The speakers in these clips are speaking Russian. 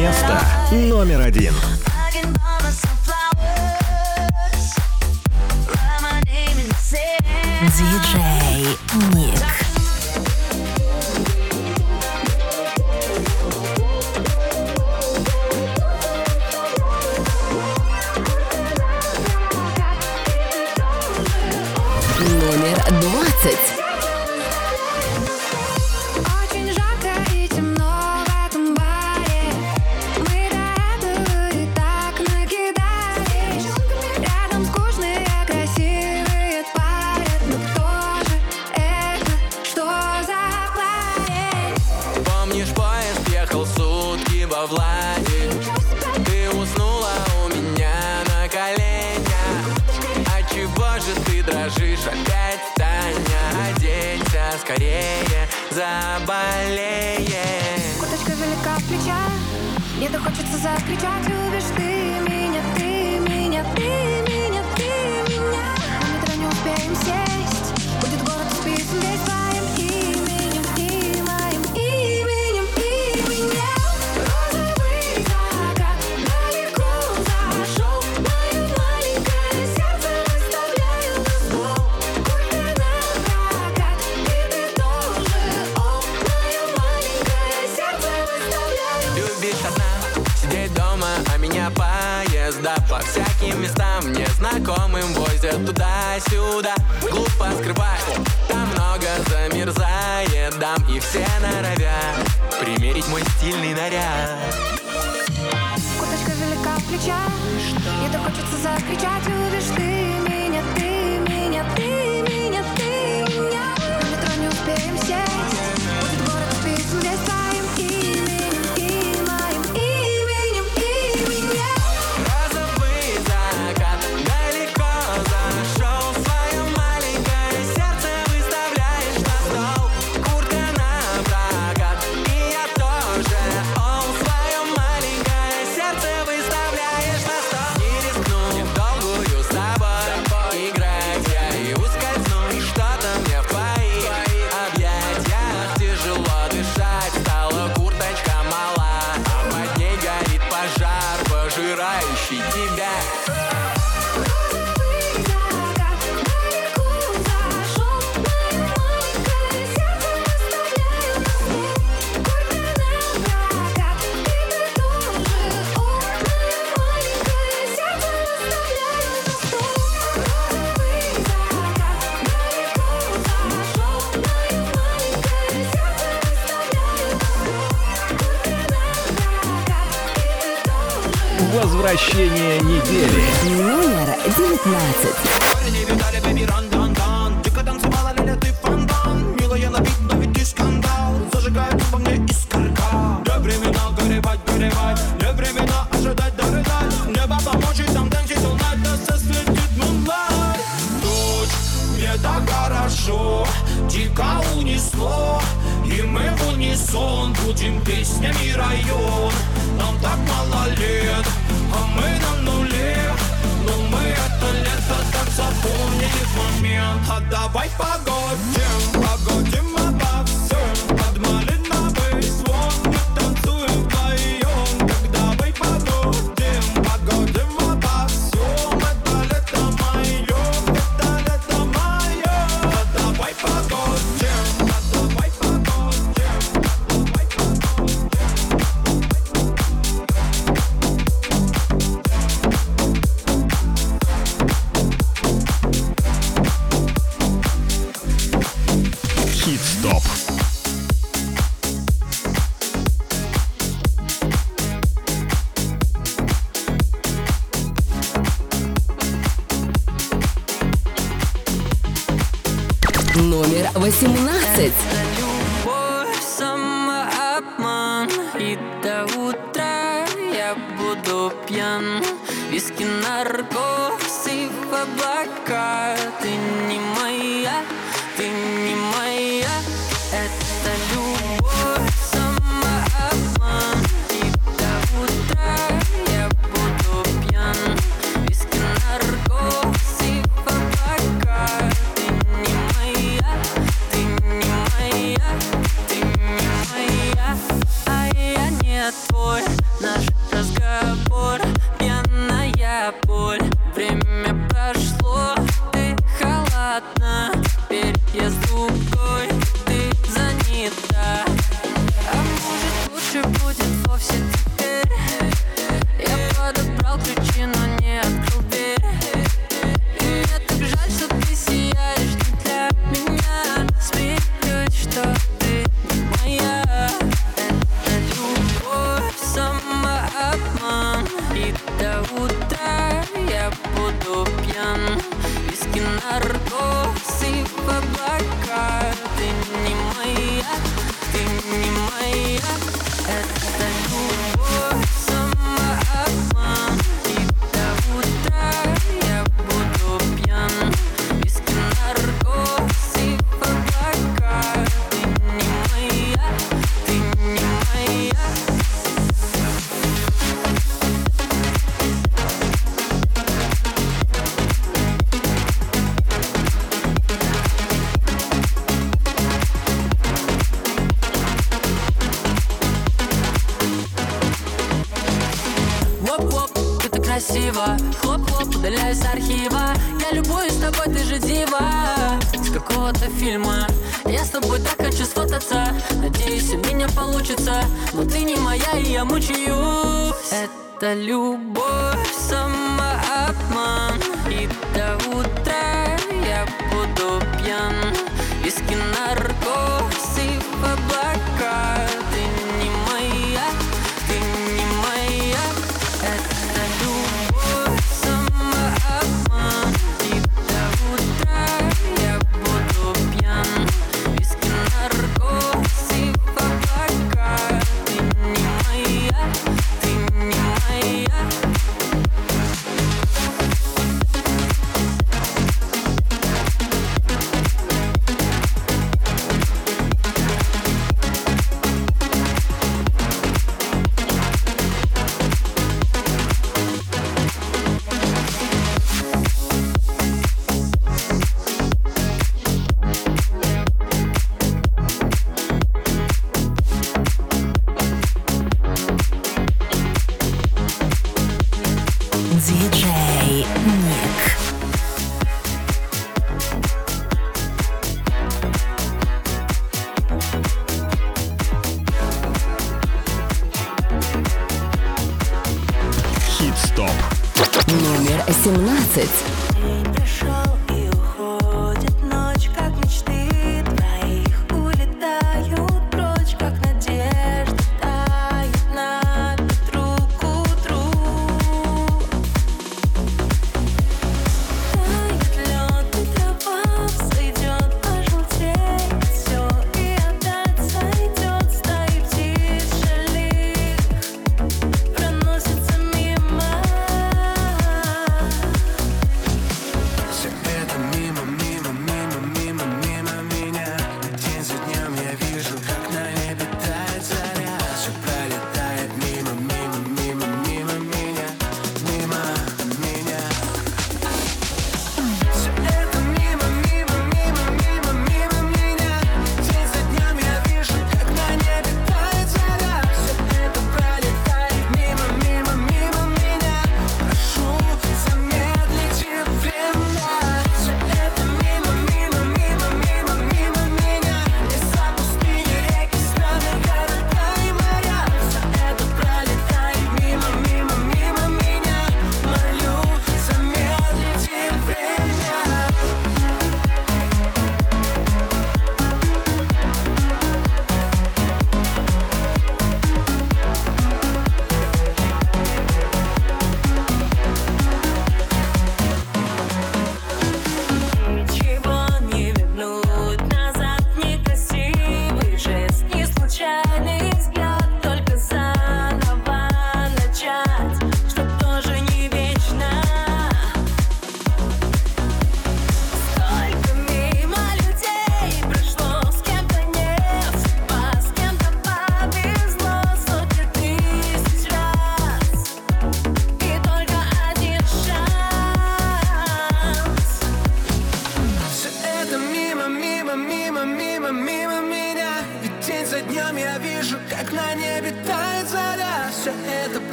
Место номер один. Диджей Ник. закричать сюда. Глупо скрывать, там много замерзает дам И все норовят примерить мой стильный наряд. Курточка велика в плечах И так хочется закричать, любишь ты 15. песнями район давай погодим 18.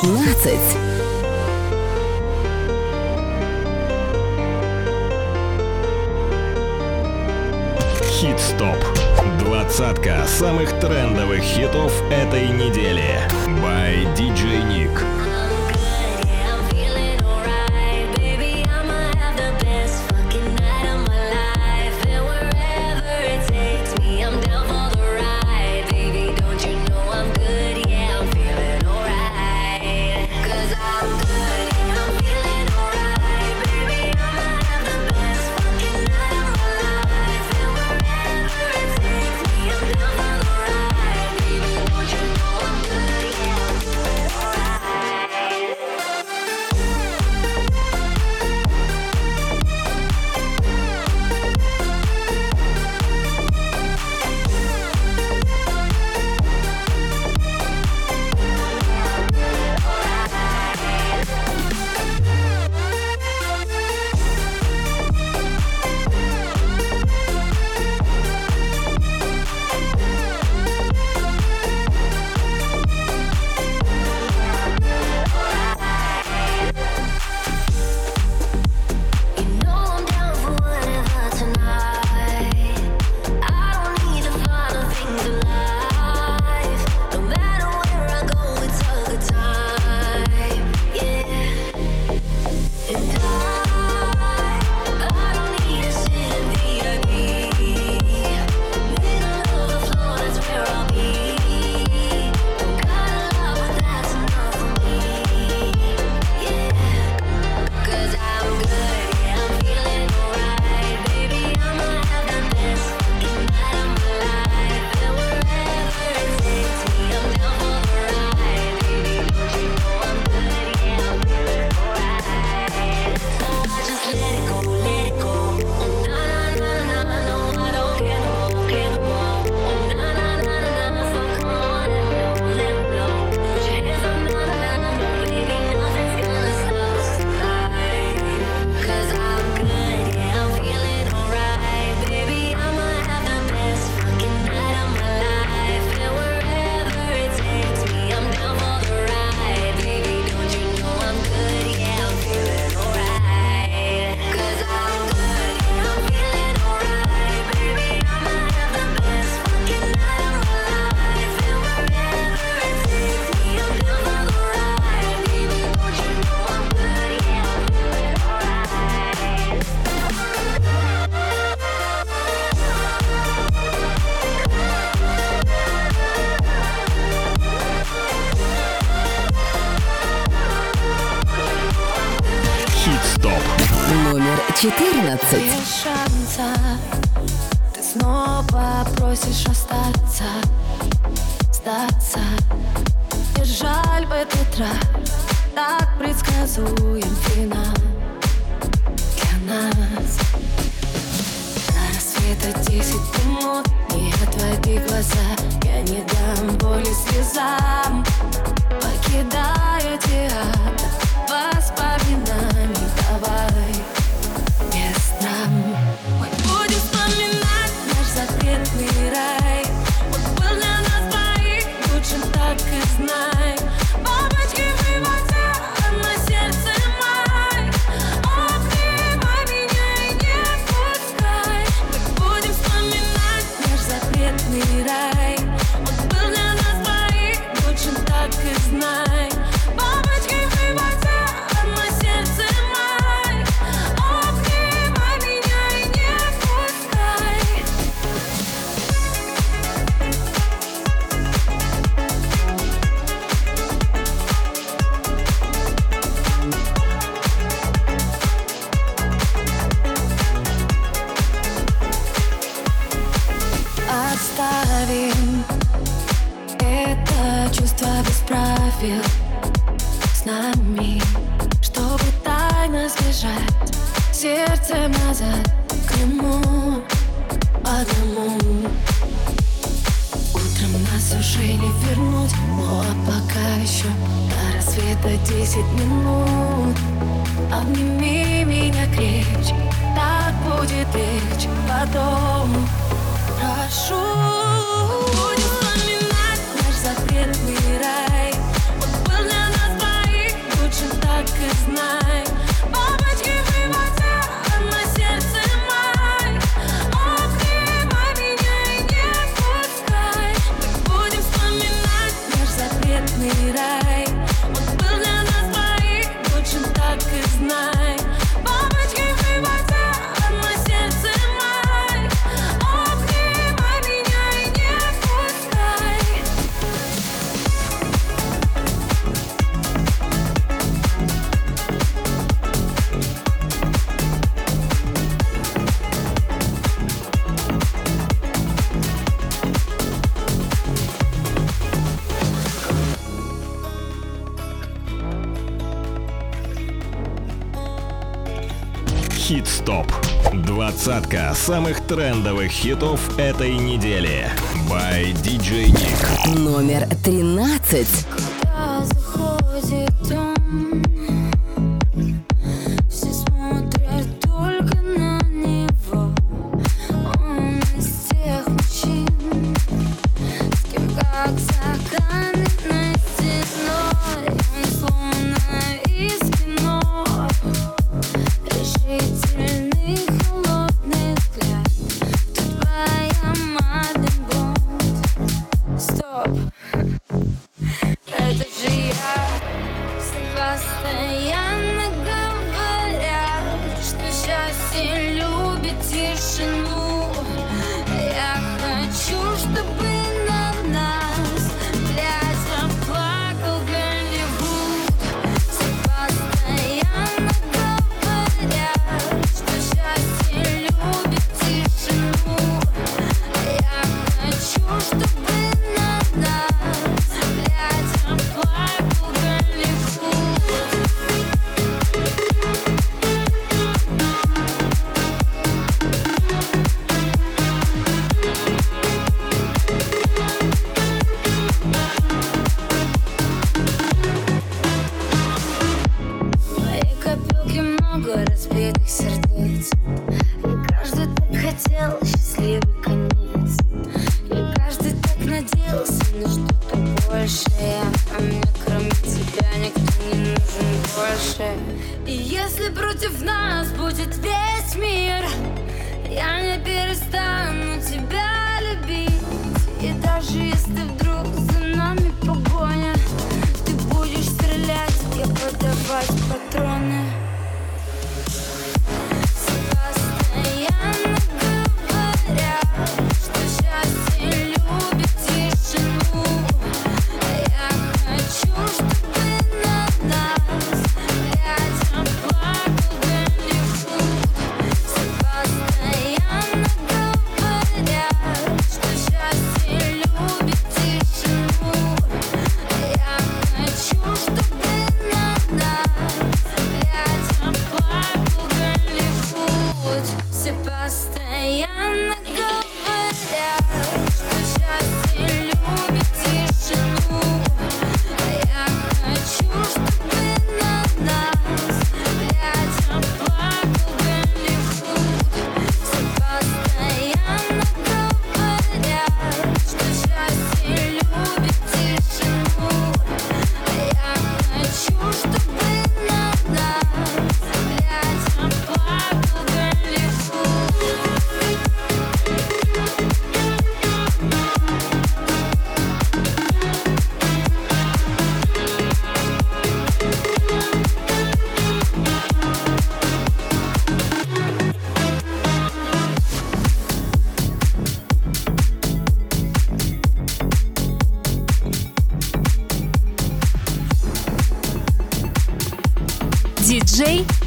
19. Хит-стоп. Двадцатка самых трендовых хитов этой недели. By DJ Nick. Двадцатка самых трендовых хитов этой недели. By DJ Nick. Номер тринадцать.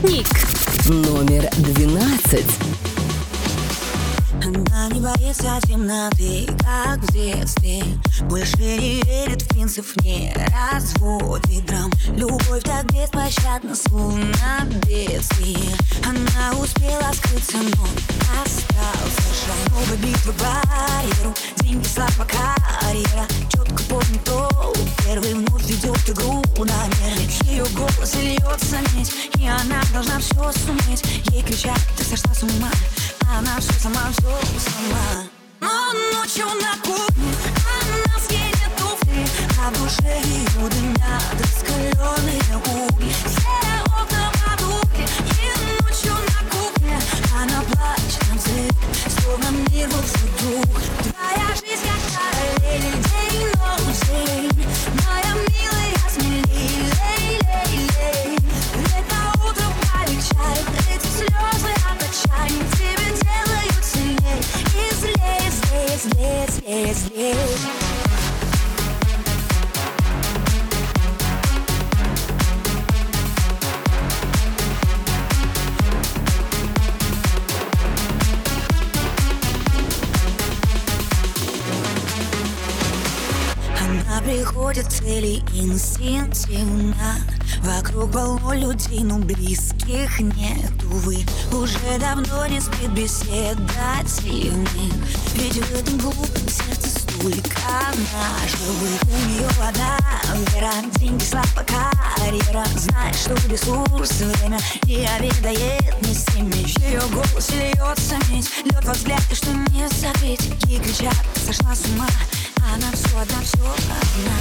Диджей Ник. Номер 12. Она не боится темноты, как в детстве Больше не верит в принцип, не разводит драм Любовь так беспощадна, словно бедствие Она успела скрыться, но остался шаг Новая битва барьеру, деньги, слава, карьера Четко помню то, первый вновь ведет игру намеренно Ее голос льется медь, и она должна все суметь. Ей кричат, ты сошла с ума она все сама, все сама. Но ночью на кухне Она скинет туфли А в душе ее дымят Раскаленные угли. Все окна потухли И ночью на кухне Она плачет. на Словно мир был дух Твоя жизнь как Моя милая, смелей Лей, лей, лей. Это утро полегчает Эти слезы от отчаяния Тебе делают сильней. И злее, злее, злее К цели инстинктивно. Вокруг полно людей, но близких нет, увы. Уже давно не спит беседа дивных Ведь в этом глупом сердце столько наживых У нее одна вера, деньги, слава, карьера. Знает, что ресурс, время не обедает ни с теми Ее голос льется медь, лед во взгляде, что не забыть Ей кричат, сошла с ума, она все одна, все одна.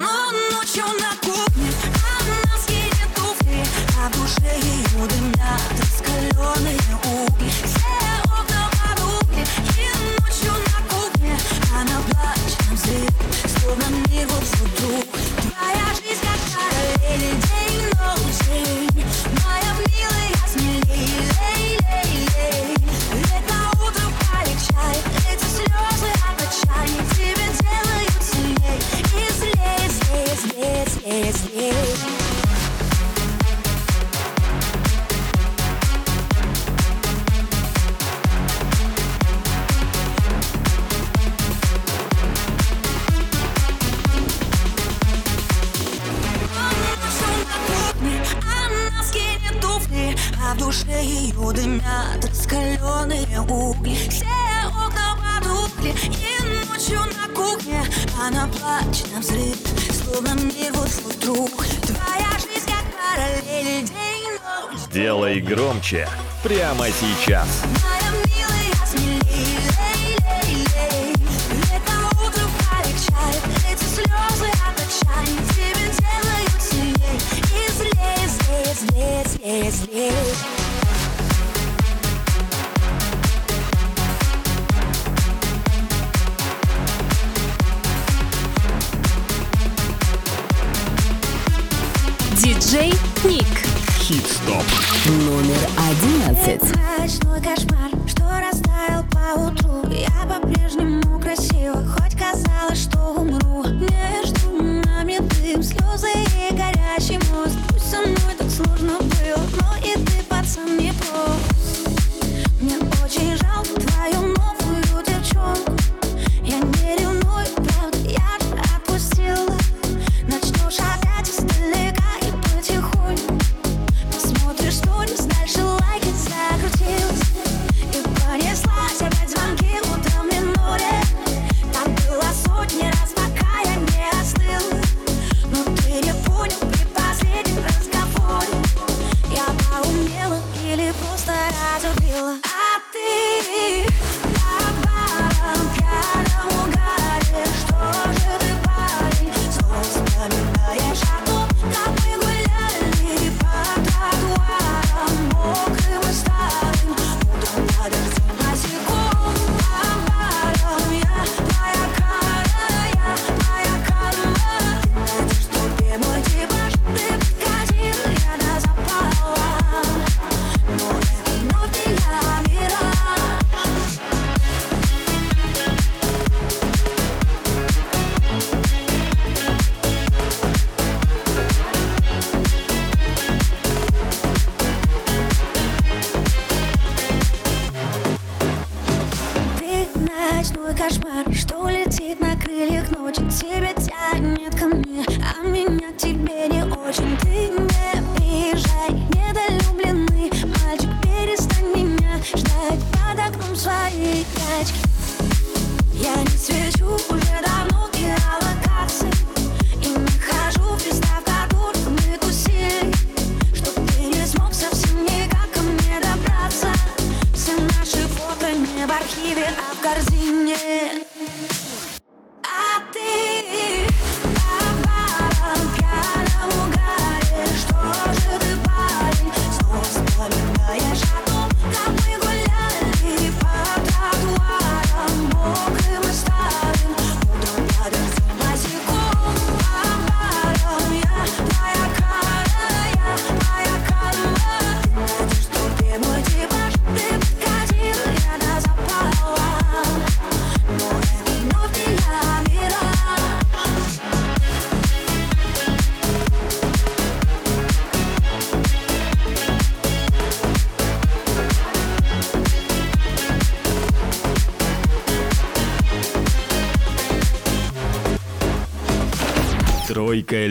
Но ночью на кухне она скинет туфли А в душе ее дымят раскаленные угли. Все окна потухли И ночью на кухне она плачет на взрыв Словно мир был вдруг злее, злее, злее, злее Диджей Ник. Хит-стоп. Номер 11. Ночной кошмар, что растаял по утру Я по-прежнему красива, хоть казалось, что умру Между нами дым, слезы и горящий мост Пусть со мной так сложно было, но и ты, пацан, не прячки Я не свечу уже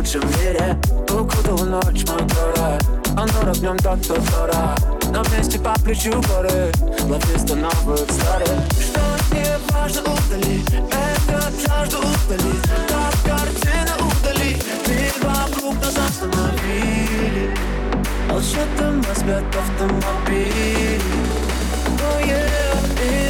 лучшем мире. Укутал ночь мотора А ну рогнем до тутора Но вместе по плечу горы. Лапы становят старые Что не важно, удали. Это жажду удали. Как картина удали. Ты вокруг нас остановили. Алчетом возьмет автомобиль. Oh yeah, yeah.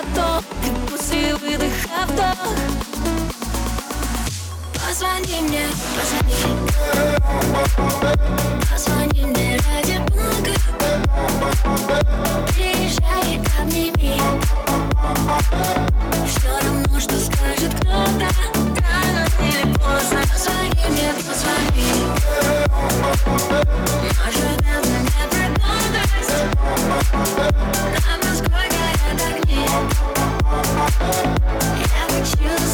поток Пусти выдох, вдох Позвони мне, позвони. Позвони мне ради бога. Приезжай, обними Все равно, что скажет кто-то. Рано или поздно. Позвони мне, позвони. Может, это не продолжится Нам насколько я так не Yeah, we choose.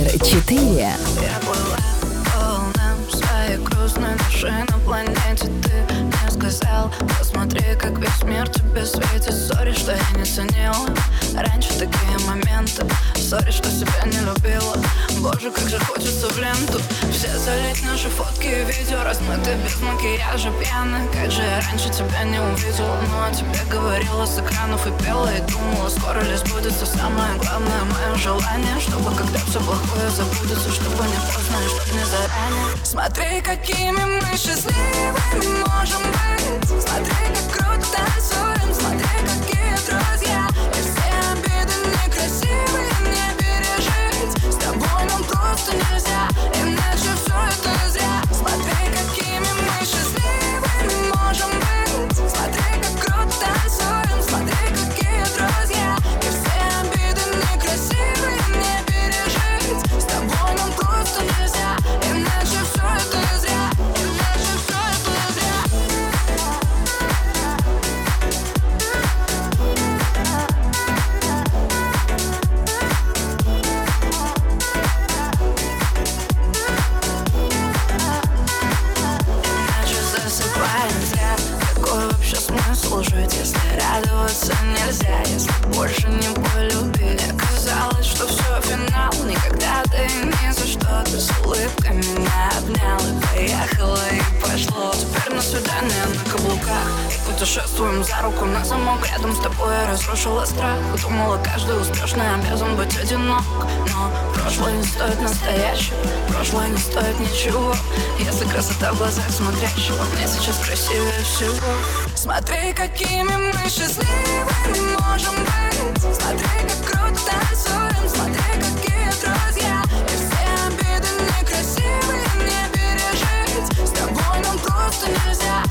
Номер четыре. Я плыла по волнам своей грустной на планете Ты. Мне сказал, посмотри, как весь мир тебе светит. Sorry, что я не ценила раньше такие моменты. Sorry, что себя не любила. Боже, как же хочется в ленту. Все залить наши фотки и видео Размыты без макияжа, пьяны Как же я раньше тебя не увидела Ну, а тебе говорила с экранов и пела И думала, скоро ли сбудется Самое главное мое желание. Чтобы когда все плохое забудется Чтобы не поздно и чтобы не заранее. Смотри, какими мы счастливыми просто нельзя Иначе все это зря И путешествуем за руку на замок Рядом с тобой я разрушила страх. Думала, каждый успешный обязан быть одинок. Но прошлое не стоит настоящего Прошлое не стоит ничего. Если красота в глазах смотрящего Мне сейчас красивее всего. Смотри, какими мы счастливыми можем быть. Смотри, как круто танцуем. Смотри, какие друзья. И все обиды некрасивые не пережить. С тобой нам просто нельзя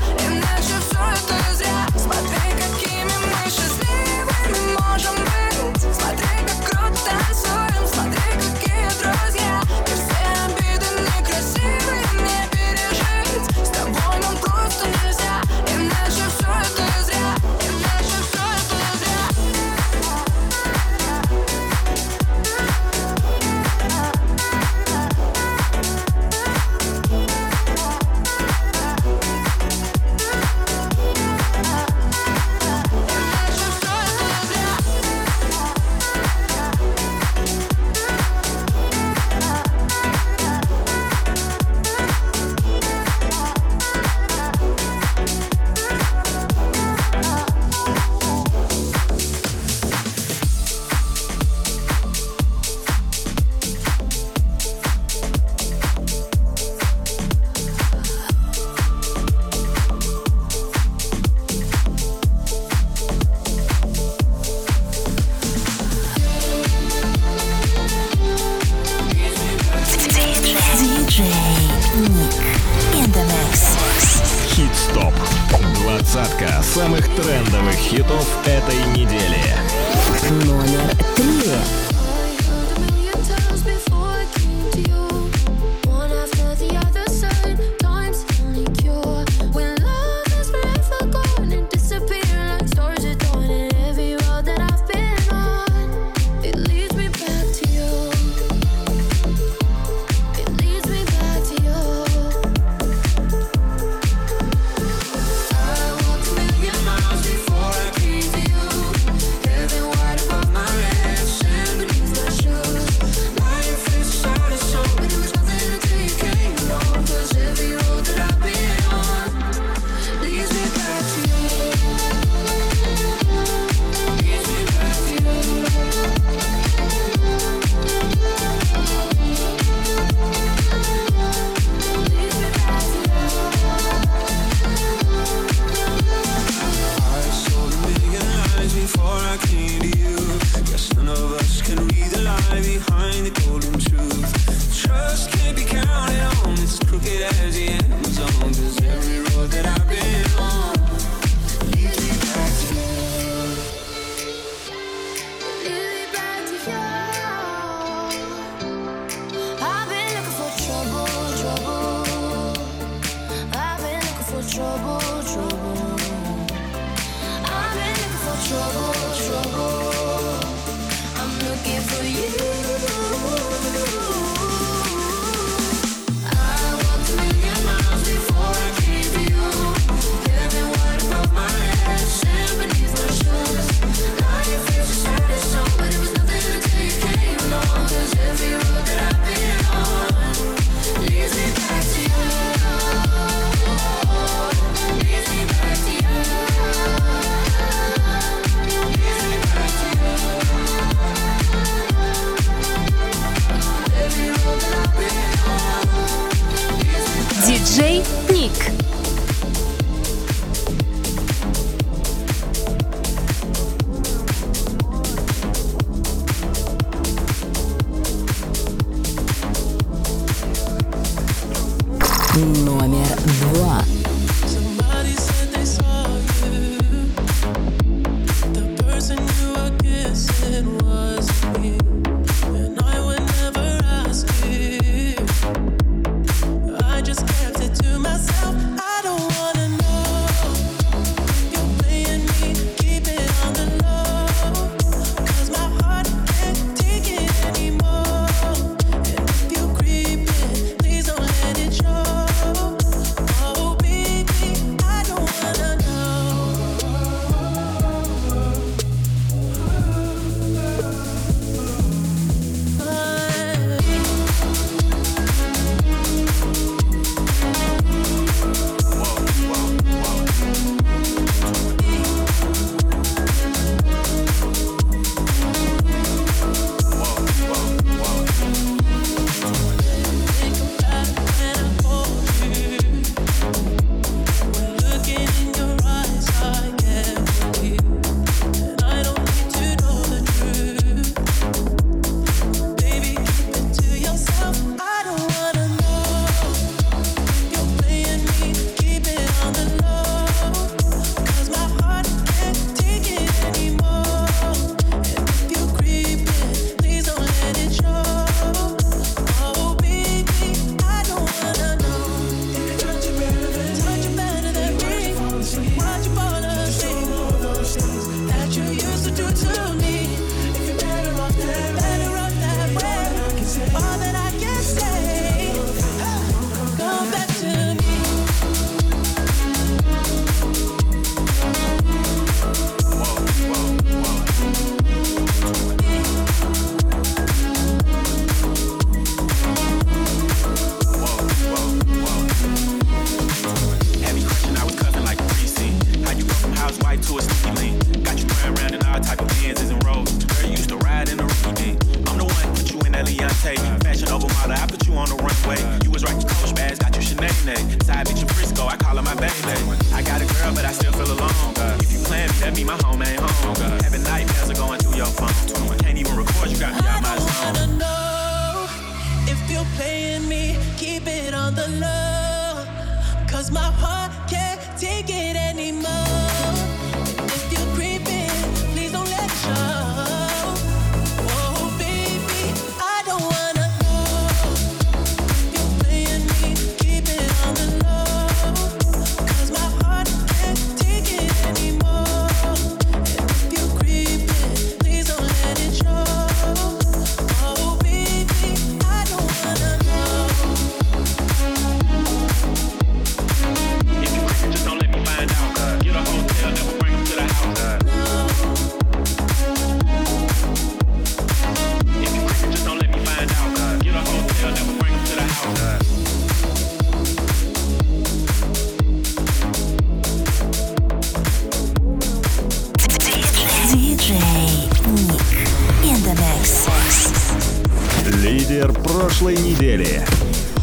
Лидер прошлой недели.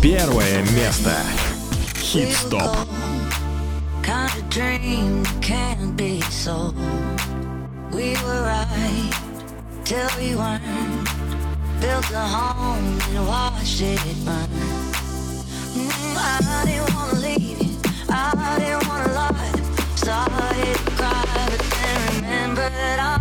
Первое место. Хит-стоп. We were right till we weren't. Built a home and watched it burn. Mm, I didn't wanna leave you. I didn't wanna lie. Started to cry, but then remembered I.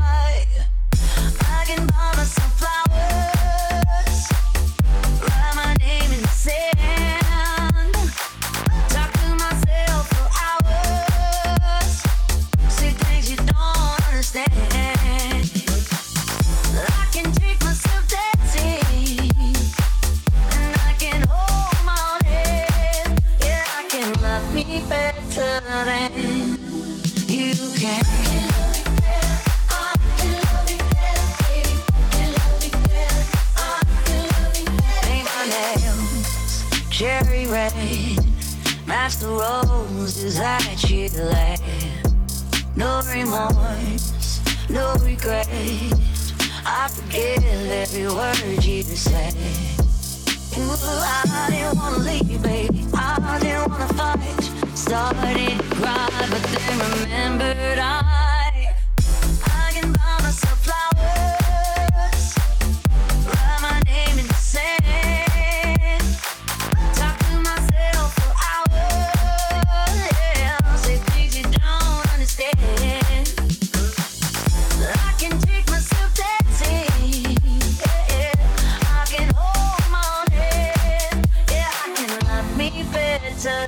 past the roses that you lay. No remorse, no regret. I forgive every word you say. Ooh, I didn't wanna leave, baby. I didn't wanna fight. Started to cry, but then remembered I.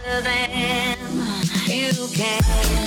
than you can.